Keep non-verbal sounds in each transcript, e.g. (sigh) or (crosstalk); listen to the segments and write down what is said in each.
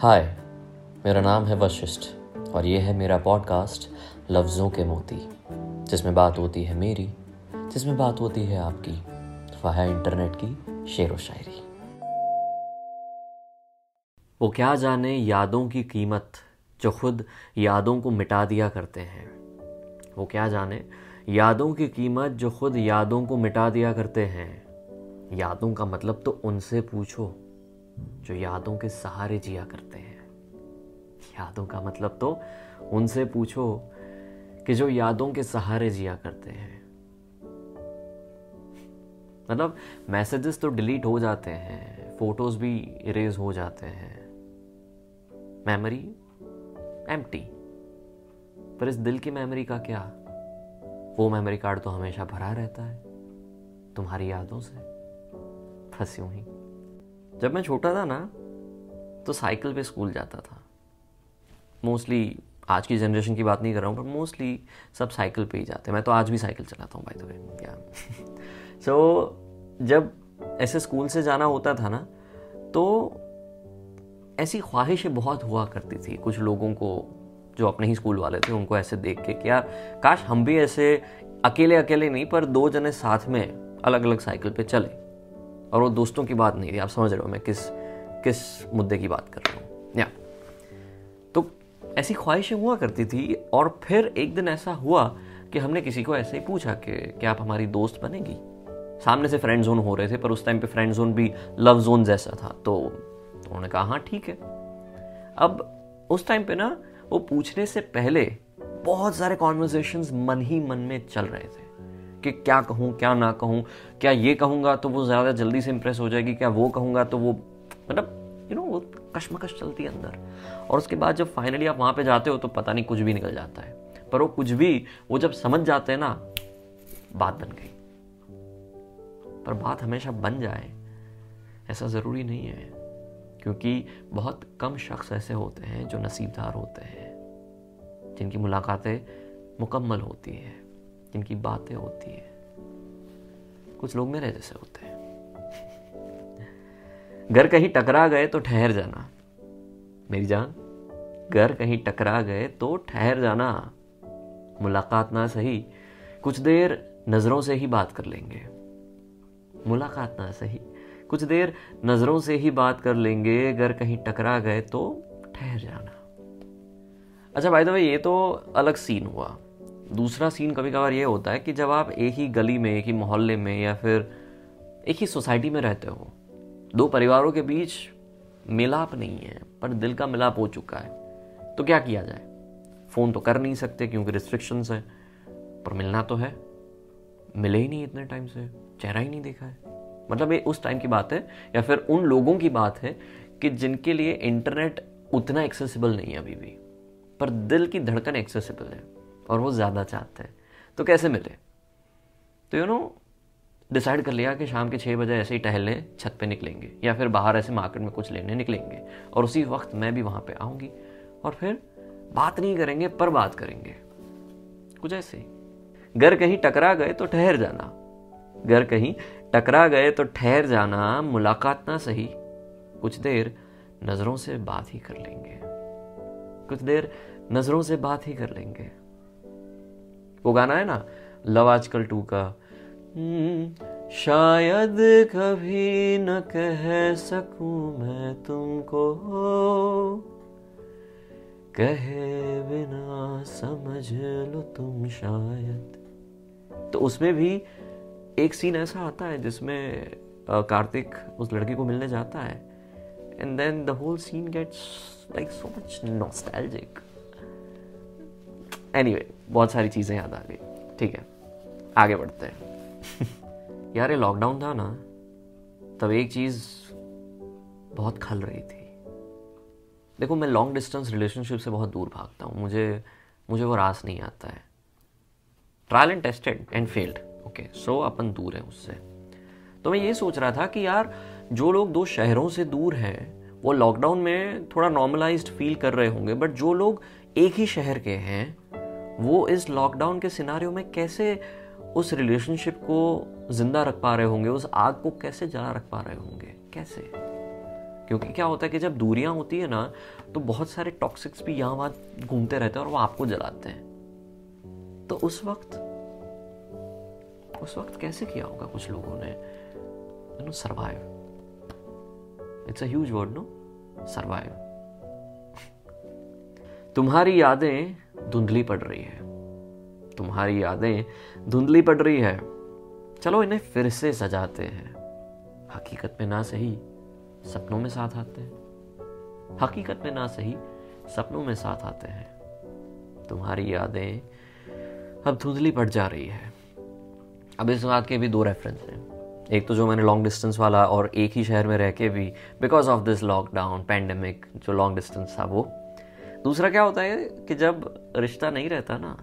हाय मेरा नाम है वशिष्ठ और ये है मेरा पॉडकास्ट लफ्ज़ों के मोती, जिसमें बात होती है मेरी, जिसमें बात होती है आपकी। वह है इंटरनेट की शेर व शायरी। वो क्या जाने यादों की कीमत जो खुद यादों को मिटा दिया करते हैं। वो क्या जाने यादों की कीमत जो खुद यादों को मिटा दिया करते हैं। यादों का मतलब तो उनसे पूछो। जो यादों के सहारे जिया करते हैं। यादों का मतलब तो उनसे पूछो कि जो यादों के सहारे जिया करते हैं। मतलब मैसेजेस तो डिलीट हो जाते हैं, फ़ोटोज़ भी इरेज हो जाते हैं। Memory empty. पर इस दिल की मेमोरी का क्या? वो मेमोरी कार्ड तो हमेशा भरा रहता है, तुम्हारी यादों से। फंसी ही। जब मैं छोटा था ना तो साइकिल पे स्कूल जाता था। मोस्टली आज की जनरेशन की बात नहीं कर रहा हूँ, पर मोस्टली सब साइकिल पे ही जाते हैं। मैं तो आज भी साइकिल चलाता हूँ बाय द वे क्या सो जब ऐसे स्कूल से जाना होता था ना तो ऐसी ख्वाहिशें बहुत हुआ करती थी। कुछ लोगों को, जो अपने ही स्कूल वाले थे, उनको ऐसे देख के कि यार, काश हम भी ऐसे अकेले अकेले नहीं, पर दो जने साथ में अलग अलग साइकिल पे चले। और वो दोस्तों की बात नहीं थी आप समझ रहे हो मैं किस किस मुद्दे की बात कर रहा हूँ। या तो ऐसी ख्वाहिशें हुआ करती थी और फिर एक दिन ऐसा हुआ कि हमने किसी को ऐसे ही पूछा कि क्या आप हमारी दोस्त बनेगी? सामने से फ्रेंड जोन हो रहे थे, पर उस टाइम पे फ्रेंड जोन भी लव जोन जैसा था तो उन्होंने कहा हाँ ठीक है। अब उस टाइम पे ना, वो पूछने से पहले बहुत सारे कॉन्वर्जेशन मन ही मन में चल रहे थे। कि क्या कहूँ, क्या ना कहूँ, क्या ये कहूँगा तो वो ज़्यादा जल्दी से इंप्रेस हो जाएगी, क्या वो कहूँगा तो वो मतलब यू नो वो कश्मकश चलती है अंदर। और उसके बाद जब फाइनली आप वहाँ पे जाते हो तो पता नहीं कुछ भी निकल जाता है। पर वो कुछ भी, वो जब समझ जाते हैं ना, बात बन गई। पर बात हमेशा बन जाए, ऐसा ज़रूरी नहीं है। क्योंकि बहुत कम शख्स ऐसे होते हैं जो नसीबदार होते हैं, जिनकी मुलाकातें मुकम्मल होती हैं। जिनकी बातें होती है। कुछ लोग मेरे जैसे होते हैं। घर कहीं टकरा गए तो ठहर जाना। मेरी जान, घर कहीं टकरा गए तो ठहर जाना। मुलाकात ना सही, कुछ देर नज़रों से ही बात कर लेंगे। मुलाकात ना सही, कुछ देर नज़रों से ही बात कर लेंगे। अगर कहीं टकरा गए तो ठहर जाना। अच्छा भाई तो ये तो अलग सीन हुआ। दूसरा सीन कभी कभार ये होता है कि जब आप एक ही गली में, एक ही मोहल्ले में या फिर एक ही सोसाइटी में रहते हो, दो परिवारों के बीच मिलाप नहीं है, पर दिल का मिलाप हो चुका है तो क्या किया जाए? फ़ोन तो कर नहीं सकते क्योंकि रिस्ट्रिक्शंस है, पर मिलना तो है। मिले ही नहीं इतने टाइम से, चेहरा ही नहीं देखा है। मतलब ये उस टाइम की बात है, या फिर उन लोगों की बात है कि जिनके लिए इंटरनेट उतना एक्सेसिबल नहीं है अभी भी, पर दिल की धड़कन एक्सेसिबल है। और वो ज़्यादा चाहते हैं। तो कैसे मिले? तो यू नो डिसाइड कर लिया कि शाम के छः बजे ऐसे ही टहलने छत पे निकलेंगे, या फिर बाहर ऐसे मार्केट में कुछ लेने निकलेंगे, और उसी वक्त मैं भी वहाँ पे आऊँगी, और फिर बात नहीं करेंगे पर बात करेंगे। कुछ ऐसे ही। घर कहीं टकरा गए तो ठहर जाना। घर कहीं टकरा गए तो ठहर जाना, मुलाकात ना सही। कुछ देर नज़रों से बात ही कर लेंगे। कुछ देर नज़रों से बात ही कर लेंगे। वो गाना है ना लव आजकल टू का। हम्म, शायद कभी न कह सकूँ मैं तुमको। कहे बिना समझ लो तुम शायद। तो उसमें भी एक सीन ऐसा आता है जिसमें कार्तिक उस लड़की को मिलने जाता है। And then the whole scene gets like so much nostalgic anyway बहुत सारी चीज़ें याद आ गई। ठीक है, आगे बढ़ते हैं। (laughs) यार, ये लॉकडाउन था ना, तब एक चीज़ बहुत खल रही थी। देखो, मैं लॉन्ग डिस्टेंस रिलेशनशिप से बहुत दूर भागता हूँ। मुझे मुझे वो रास नहीं आता है। Trial and tested and failed okay so अपन दूर है उससे। तो मैं ये सोच रहा था कि यार, जो लोग दो शहरों से दूर हैं, वो लॉकडाउन में थोड़ा नॉर्मलाइज्ड फील कर रहे होंगे बट जो लोग एक ही शहर के हैं वो इस लॉकडाउन के सिनारियों में कैसे उस रिलेशनशिप को ज़िंदा रख पा रहे होंगे, उस आग को कैसे जला रख पा रहे होंगे? कैसे? क्योंकि क्या होता है कि जब दूरियाँ होती है ना तो बहुत सारे टॉक्सिक्स भी यहाँ वहाँ घूमते रहते हैं और वो आपको जलाते हैं। तो उस वक्त उस वक्त कैसे किया होगा कुछ लोगों ने? You know survive it's a huge word no survive तुम्हारी यादें धुंधली पड़ रही है। तुम्हारी यादें धुंधली पड़ रही है। चलो इन्हें फिर से सजाते हैं। हकीकत में ना सही सपनों में साथ आते हैं। हकीकत में ना सही सपनों में साथ आते हैं। तुम्हारी यादें अब धुंधली पड़ जा रही है। अब इस बात के भी दो रेफरेंस हैं। एक तो जो मैंने लॉन्ग डिस्टेंस वाला और एक ही शहर में रह के भी because of this lockdown pandemic जो लॉन्ग डिस्टेंस था वो दूसरा क्या होता है कि जब रिश्ता नहीं रहता ना,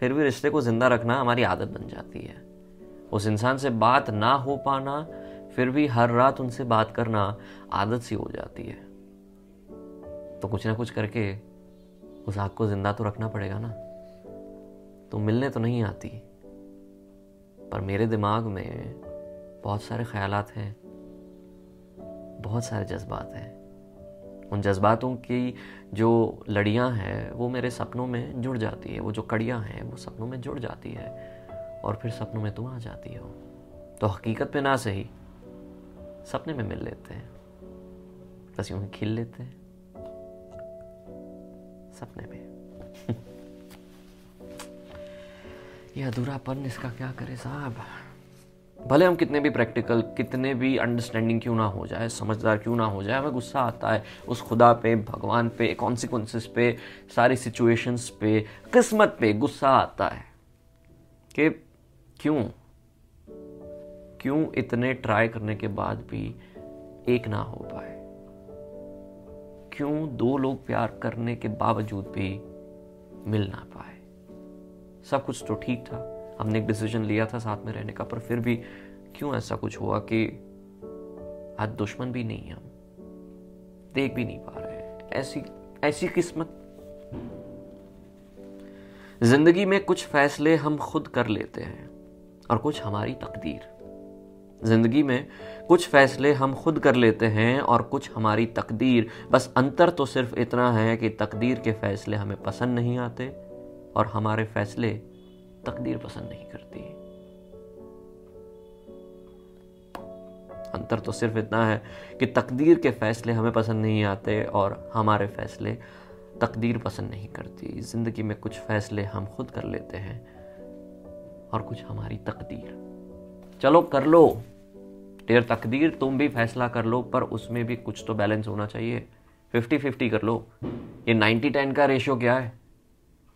फिर भी रिश्ते को ज़िंदा रखना हमारी आदत बन जाती है। उस इंसान से बात ना हो पाना, फिर भी हर रात उनसे बात करना आदत सी हो जाती है। तो कुछ ना कुछ करके उस आग को ज़िंदा तो रखना पड़ेगा ना। तो मिलने तो नहीं आती, पर मेरे दिमाग में बहुत सारे ख्यालात हैं, बहुत सारे जज्बात हैं। उन जज्बातों की जो लड़ियाँ हैं, वो मेरे सपनों में जुड़ जाती है। वो जो कड़ियाँ हैं, वो सपनों में जुड़ जाती है और फिर सपनों में तुम आ जाती हो। तो हकीकत में ना सही, सपने में मिल लेते हैं। बस यूँ खिल लेते हैं, सपने में। (laughs) यह अधूरापन इसका क्या करे साहब? भले हम कितने भी प्रैक्टिकल, कितने भी अंडरस्टैंडिंग क्यों ना हो जाए, समझदार क्यों ना हो जाए, हमें गुस्सा आता है उस खुदा पे, भगवान पे कॉन्सिक्वेंसेस पे, सारी सिचुएशंस पे, किस्मत पे गुस्सा आता है कि क्यों? क्यों इतने ट्राई करने के बाद भी एक ना हो पाए? क्यों दो लोग प्यार करने के बावजूद भी मिल ना पाए? सब कुछ तो ठीक था। हमने एक डिसीज़न लिया था साथ में रहने का, पर फिर भी क्यों ऐसा कुछ हुआ कि आज दुश्मन भी नहीं हम? देख भी नहीं पा रहे ऐसी ऐसी किस्मत। ज़िंदगी में कुछ फैसले हम खुद कर लेते हैं और कुछ हमारी तकदीर। ज़िंदगी में कुछ फैसले हम खुद कर लेते हैं और कुछ हमारी तकदीर। बस अंतर तो सिर्फ़ इतना है कि तकदीर के फैसले हमें पसंद नहीं आते और हमारे फैसले तकदीर पसंद नहीं करती। अंतर तो सिर्फ़ इतना है कि तकदीर के फैसले हमें पसंद नहीं आते और हमारे फैसले तकदीर पसंद नहीं करती। ज़िंदगी में कुछ फैसले हम खुद कर लेते हैं और कुछ हमारी तकदीर। चलो कर लो। तेर तकदीर, तुम भी फैसला कर लो, पर उसमें भी कुछ तो बैलेंस होना चाहिए। फिफ्टी फिफ्टी कर लो। ये नाइन्टी टेन का रेशियो क्या है?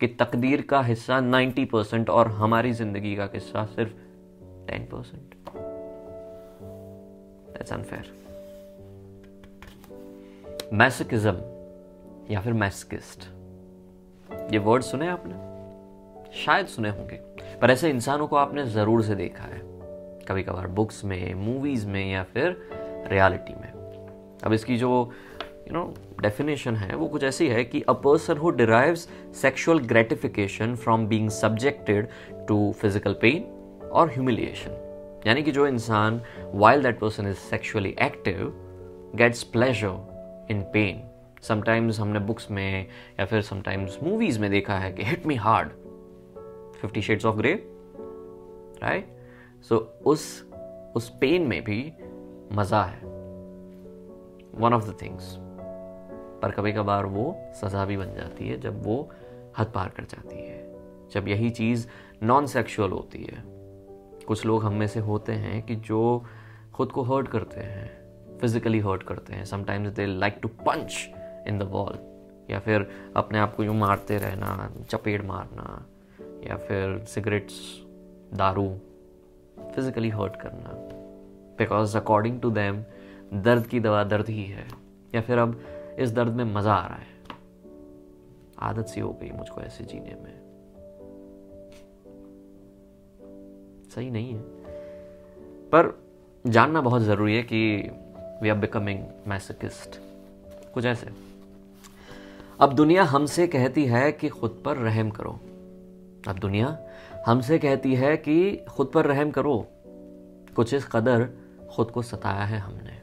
कि तकदीर का हिस्सा 90 परसेंट और हमारी ज़िंदगी का हिस्सा सिर्फ़ 10 परसेंट। अनफेयर मैसिकिज्म या फिर मैस्किस्ट ये वर्ड सुने आपने? शायद सुने होंगे, पर ऐसे इंसानों को आपने ज़रूर से देखा है। कभी कभार बुक्स में मूवीज़ में या फिर रियलिटी में। अब इसकी जो यू नो डेफिनेशन है, वो कुछ ऐसी है कि a person who derives sexual gratification from being subjected to physical pain और ह्यूमिलिएशन यानी कि जो इंसान while that person is sexually active gets pleasure in pain sometimes हमने बुक्स में या फिर समटाइम्स मूवीज़ में देखा है कि hit me hard fifty shades of grey right so उस उस पेन में भी मज़ा है. वन ऑफ़ द थिंग्स पर कभी कभार वो सज़ा भी बन जाती है जब वो हद पार कर जाती है। जब यही चीज़ नॉन सेक्सुअल होती है। कुछ लोग हम में से होते हैं कि जो खुद को हर्ट करते हैं फिजिकली हर्ट करते हैं। Sometimes they like to punch in the wall या फिर अपने आप को यूँ मारते रहना, चपेट मारना, या फिर सिगरेट्स दारू फिजिकली हर्ट करना। बिकॉज़ अकॉर्डिंग टू दैम दर्द की दवा दर्द ही है। या फिर अब इस दर्द में मज़ा आ रहा है। आदत सी हो गई मुझको ऐसे जीने में। सही नहीं है। पर जानना बहुत ज़रूरी है कि वी आर बिकमिंग मैसकिस्ट कुछ ऐसे। अब दुनिया हमसे कहती है कि खुद पर रहम करो। अब दुनिया हमसे कहती है कि खुद पर रहम करो। कुछ इस कदर खुद को सताया है हमने।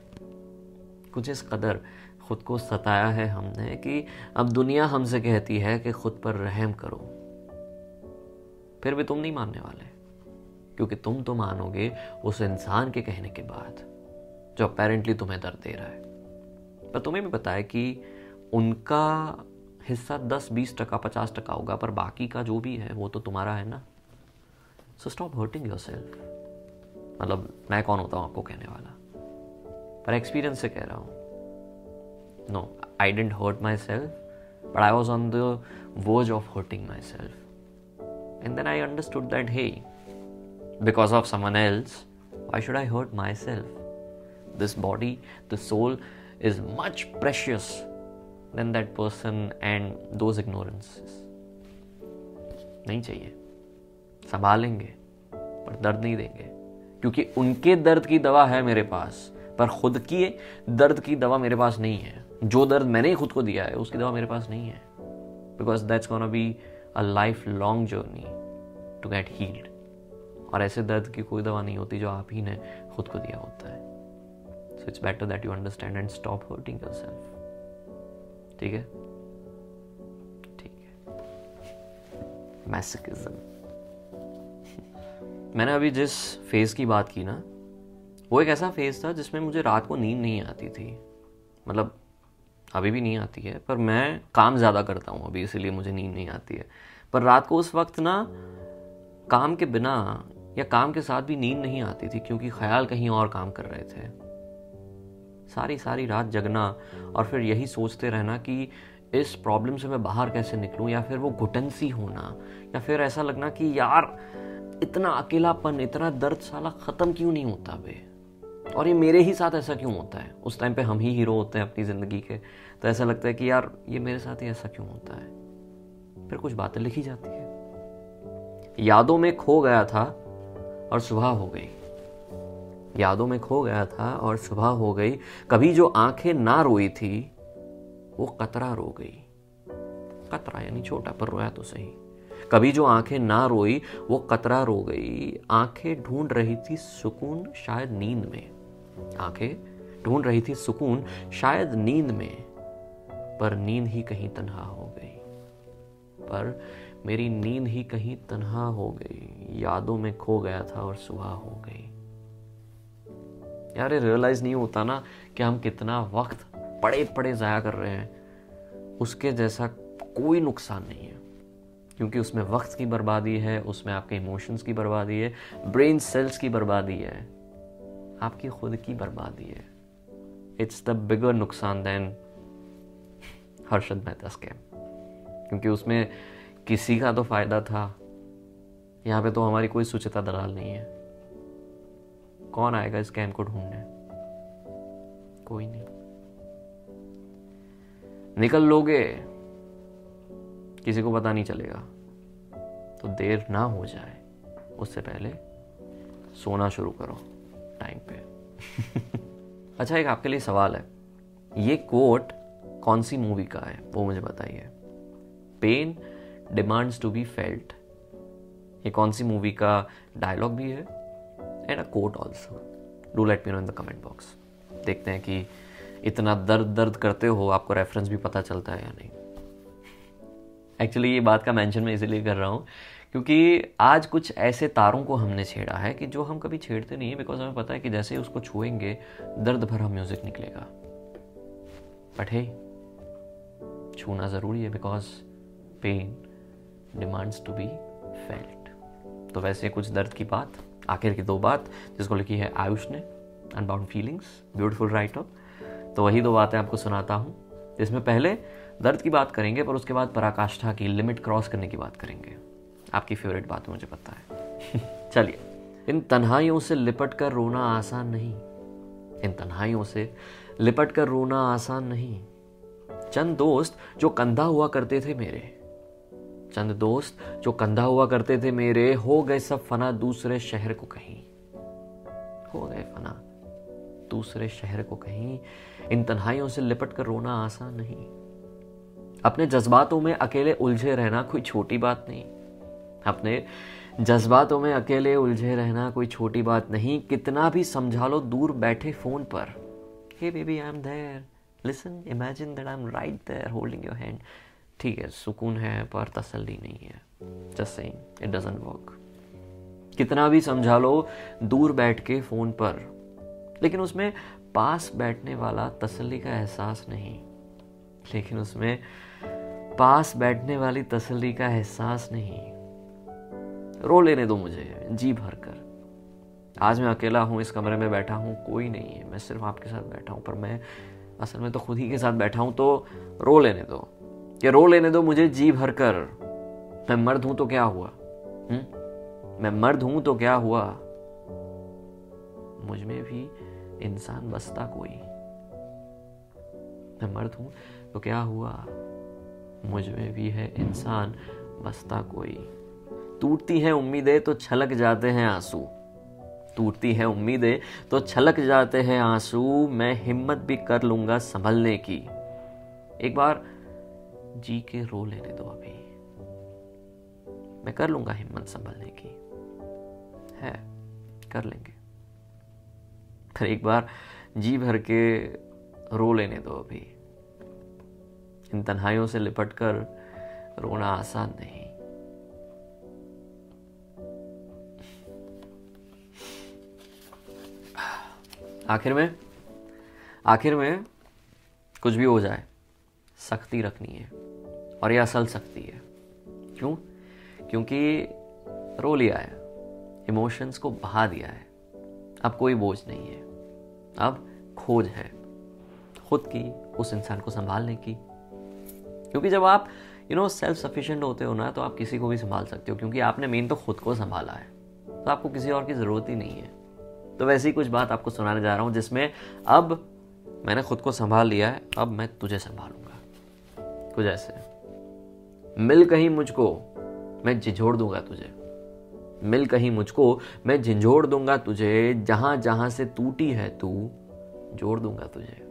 कुछ इस कदर खुद को सताया है हमने कि अब दुनिया हमसे कहती है कि खुद पर रहम करो। फिर भी तुम नहीं मानने वाले, क्योंकि तुम तो मानोगे उस इंसान के कहने के बाद, जो अपेरेंटली तुम्हें दर्द दे रहा है। पर तुम्हें भी पता है कि उनका हिस्सा दस, बीस टका, पचास टका होगा, पर बाकी का जो भी है, वो तो तुम्हारा है ना? So stop hurting yourself मतलब मैं कौन होता हूँ आपको कहने वाला? पर एक्सपीरियंस से कह रहा हूँ। Don't hurt myself but I was on the verge of hurting myself and then I understood that he because of someone else, why should I hurt myself? This body, the soul is much precious than that person and those ignorances. नहीं चाहिए संभालेंगे पर दर्द नहीं देंगे क्योंकि उनके दर्द की दवा है मेरे पास पर खुद की दर्द की दवा मेरे पास नहीं है जो दर्द मैंने ही खुद को दिया है, उसकी दवा मेरे पास नहीं है। Because that's gonna be a lifelong journey to get healed और ऐसे दर्द की कोई दवा नहीं होती जो आप ही ने खुद को दिया होता है। So it's better that you understand and stop hurting yourself ठीक है? ठीक है। मैसिकिज्म (laughs) मैंने अभी जिस फ़ेज़ की बात की ना, वो एक ऐसा फ़ेज़ था जिसमें मुझे रात को नींद नहीं आती थी। मतलब अभी भी नहीं आती है, पर मैं काम ज़्यादा करता हूँ अभी, इसीलिए मुझे नींद नहीं आती है। पर रात को उस वक्त ना, काम के बिना या काम के साथ भी नींद नहीं आती थी, क्योंकि ख्याल कहीं और काम कर रहे थे। सारी सारी रात जगना और फिर यही सोचते रहना कि इस प्रॉब्लम से मैं बाहर कैसे निकलूं, या फिर वो घुटन सी होना, या फिर ऐसा लगना कि यार, इतना अकेलापन, इतना दर्द साला ख़त्म क्यों नहीं होता बे? और ये मेरे ही साथ ऐसा क्यों होता है? उस टाइम पे हम ही हीरो होते हैं अपनी ज़िंदगी के। तो ऐसा लगता है कि यार, ये मेरे साथ ही ऐसा क्यों होता है? फिर कुछ बातें लिखी जाती है। यादों में खो गया था और सुबह हो गई। यादों में खो गया था और सुबह हो गई। कभी जो आँखें ना रोई थी, वो कतरा रो गई। कतरा यानी छोटा पर रोया तो सही। कभी जो आँखें ना रोई, वो कतरा रो गई। आँखें ढूंढ रही थी सुकून शायद नींद में। आँखें ढूंढ रही थी सुकून शायद नींद में, पर नींद ही कहीं तनहा हो गई। पर मेरी नींद ही कहीं तनहा हो गई। यादों में खो गया था और सुबह हो गई। यार ये रियलाइज़ नहीं होता ना कि हम कितना वक्त पड़े पड़े ज़ाया कर रहे हैं। उसके जैसा कोई नुकसान नहीं है। क्योंकि उसमें वक्त की बर्बादी है, उसमें आपके इमोशंस की बर्बादी है ब्रेन सेल्स की बर्बादी है। आपकी खुद की बर्बादी है। इट्स द बिगर नुकसान देन हर्षद मेहता स्कैम क्योंकि उसमें किसी का तो फ़ायदा था। यहाँ पे तो हमारी कोई सुचिता दलाल नहीं है। कौन आएगा इस कैम को ढूँढने? कोई नहीं। निकल लोगे। किसी को पता नहीं चलेगा। तो देर ना हो जाए, उससे पहले सोना शुरू करो टाइम पे। (laughs) अच्छा एक आपके लिए सवाल है। ये कोट कौन सी मूवी का है? वो मुझे बताइए। Pain demands to be felt ये कौन सी मूवी का डायलॉग भी है? And a quote also do let me know in the comment box देखते हैं कि इतना दर्द दर्द करते हो, आपको रेफरेंस भी पता चलता है या नहीं। एक्चुअली ये बात का मेंशन मैं इसीलिए कर रहा हूँ, क्योंकि आज कुछ ऐसे तारों को हमने छेड़ा है कि जो हम कभी छेड़ते नहीं है बिकॉज़ हमें पता है कि जैसे ही उसको छुएँगे, दर्द भरा म्यूज़िक निकलेगा। बट हे छूना ज़रूरी है because pain demands to be felt तो वैसे कुछ दर्द की बात, आखिर की दो बात, जिसको लिखी है आयुष ने अनबाउंड फीलिंग्स ब्यूटीफुल राइटर तो वही दो बातें आपको सुनाता हूँ, जिसमें पहले दर्द की बात करेंगे, पर उसके बाद पराकाष्ठा की लिमिट क्रॉस करने की बात करेंगे। आपकी फेवरेट बात मुझे पता है। (laughs) चलिए, इन तन्हाइयों से लिपट कर रोना आसान नहीं। इन तन्हाइयों से लिपट कर रोना आसान नहीं। चंद दोस्त जो कंधा हुआ करते थे मेरे। चंद दोस्त जो कंधा हुआ करते थे मेरे, हो गए सब फना दूसरे शहर को कहीं। हो गए फना दूसरे शहर को कहीं। इन तन्हाइयों से लिपट कर रोना आसान नहीं। अपने जज्बातों में अकेले उलझे रहना कोई छोटी बात नहीं। अपने जज्बातों में अकेले उलझे रहना कोई छोटी बात नहीं। कितना भी समझा लो दूर बैठे फ़ोन पर। Hey baby I am there listen imagine that I am right there holding your hand ठीक है, सुकून है, पर तसल्ली नहीं है। Just saying it doesn't work कितना भी समझा लो दूर बैठ के फ़ोन पर। लेकिन उसमें पास बैठने वाला तसल्ली का एहसास नहीं। लेकिन उसमें पास बैठने वाली तसल्ली का एहसास नहीं। रो लेने दो मुझे, जी भर कर आज मैं अकेला हूँ, इस कमरे में बैठा हूँ, कोई नहीं है। मैं सिर्फ़ आपके साथ बैठा हूँ, पर मैं असल में तो खुद ही के साथ बैठा हूँ तो रो लेने दो। कि रो लेने दो मुझे, जी भर कर मैं मर्द हूँ तो क्या हुआ? हुँ? हम्म? मैं मर्द हूँ तो क्या हुआ? मुझमें भी इंसान बसता कोई। मैं मर्द हूँ तो क्या हुआ? मुझमें भी है इंसान, बसता कोई। टूटती है उम्मीदें तो छलक जाते हैं आँसू। टूटती है उम्मीदें तो छलक जाते हैं आँसू। मैं हिम्मत भी कर लूँगा संभलने की। एक बार जी के रो लेने दो अभी। मैं कर लूँगा हिम्मत संभलने की। है, कर लेंगे। पर एक बार जी भर के रो लेने दो अभी। इन तन्हाइयों से लिपट कर रोना आसान नहीं। आखिर में आखिर में कुछ भी हो जाए, सख्ती रखनी है और यह असल सख्ती है। क्यों? क्योंकि रो लिया है, इमोशंस को बहा दिया है। अब कोई बोझ नहीं है। अब खोज है, खुद की, उस इंसान को संभालने की। क्योंकि जब आप यू नो सेल्फ सफिशिएंट होते हो ना तो आप किसी को भी संभाल सकते हो, क्योंकि आपने मेन तो खुद को संभाला है। तो आपको किसी और की ज़रूरत ही नहीं है। तो वैसी कुछ बात आपको सुनाने जा रहा हूँ, जिसमें अब मैंने खुद को संभाल लिया है, अब मैं तुझे संभालूँगा। कुछ ऐसे। मिल कहीं मुझको, मैं झिझोड़ दूँगा तुझे। मिल कहीं मुझको, मैं झिझोड़ दूँगा तुझे। जहाँ जहाँ से टूटी है तू, जोड़ दूँगा तुझे।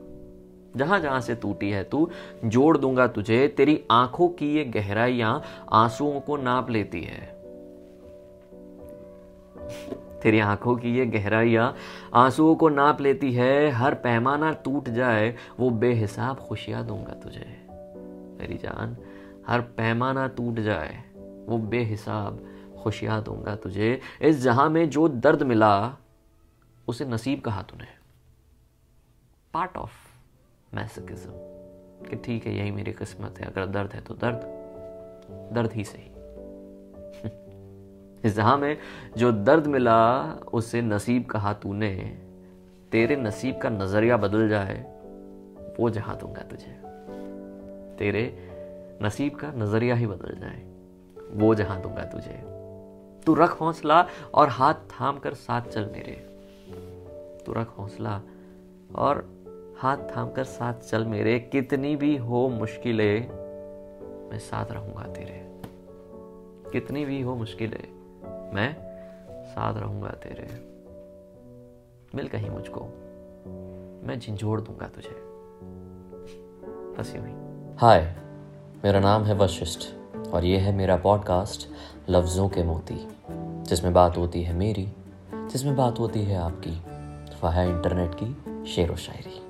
जहाँ जहाँ से टूटी है, तू जोड़ दूँगा तुझे, तेरी आँखों की ये गहराइयाँ आंसुओं को नाप लेती है। तेरी आँखों की ये गहराइयाँ आंसुओं को नाप लेती है, हर पैमाना टूट जाए, वो बेहिसाब खुशियाँ दूँगा तुझे। मेरी जान, हर पैमाना टूट जाए, वो बेहिसाब खुशियाँ दूँगा तुझे। इस जहाँ में जो दर्द मिला, उसे नसीब कहा तूने। पार्ट ऑफ़ मैसकिज्म कि ठीक है, यही मेरी किस्मत है, अगर दर्द है तो दर्द दर्द ही सही। (laughs) इस जहाँ में जो दर्द मिला, उसे नसीब कहा तूने, तेरे नसीब का नज़रिया बदल जाए, वो जहाँ दूँगा तुझे तेरे नसीब का नज़रिया ही बदल जाए, वो जहाँ दूँगा तुझे तू रख हौसला और हाथ थाम कर साथ चल मेरे। तू रख हौसला और हाथ थाम कर साथ चल मेरे, कितनी भी हो मुश्किलें, मैं साथ रहूँगा तेरे। कितनी भी हो मुश्किलें, मैं साथ रहूँगा तेरे। मिल कहीं मुझको, मैं झिझोड़ दूँगा तुझे। बस हाय, मेरा नाम है वशिष्ठ और ये है मेरा पॉडकास्ट लफ्ज़ों के मोती, जिसमें बात होती है मेरी, जिसमें बात होती है आपकी। वह है इंटरनेट की शेर व शायरी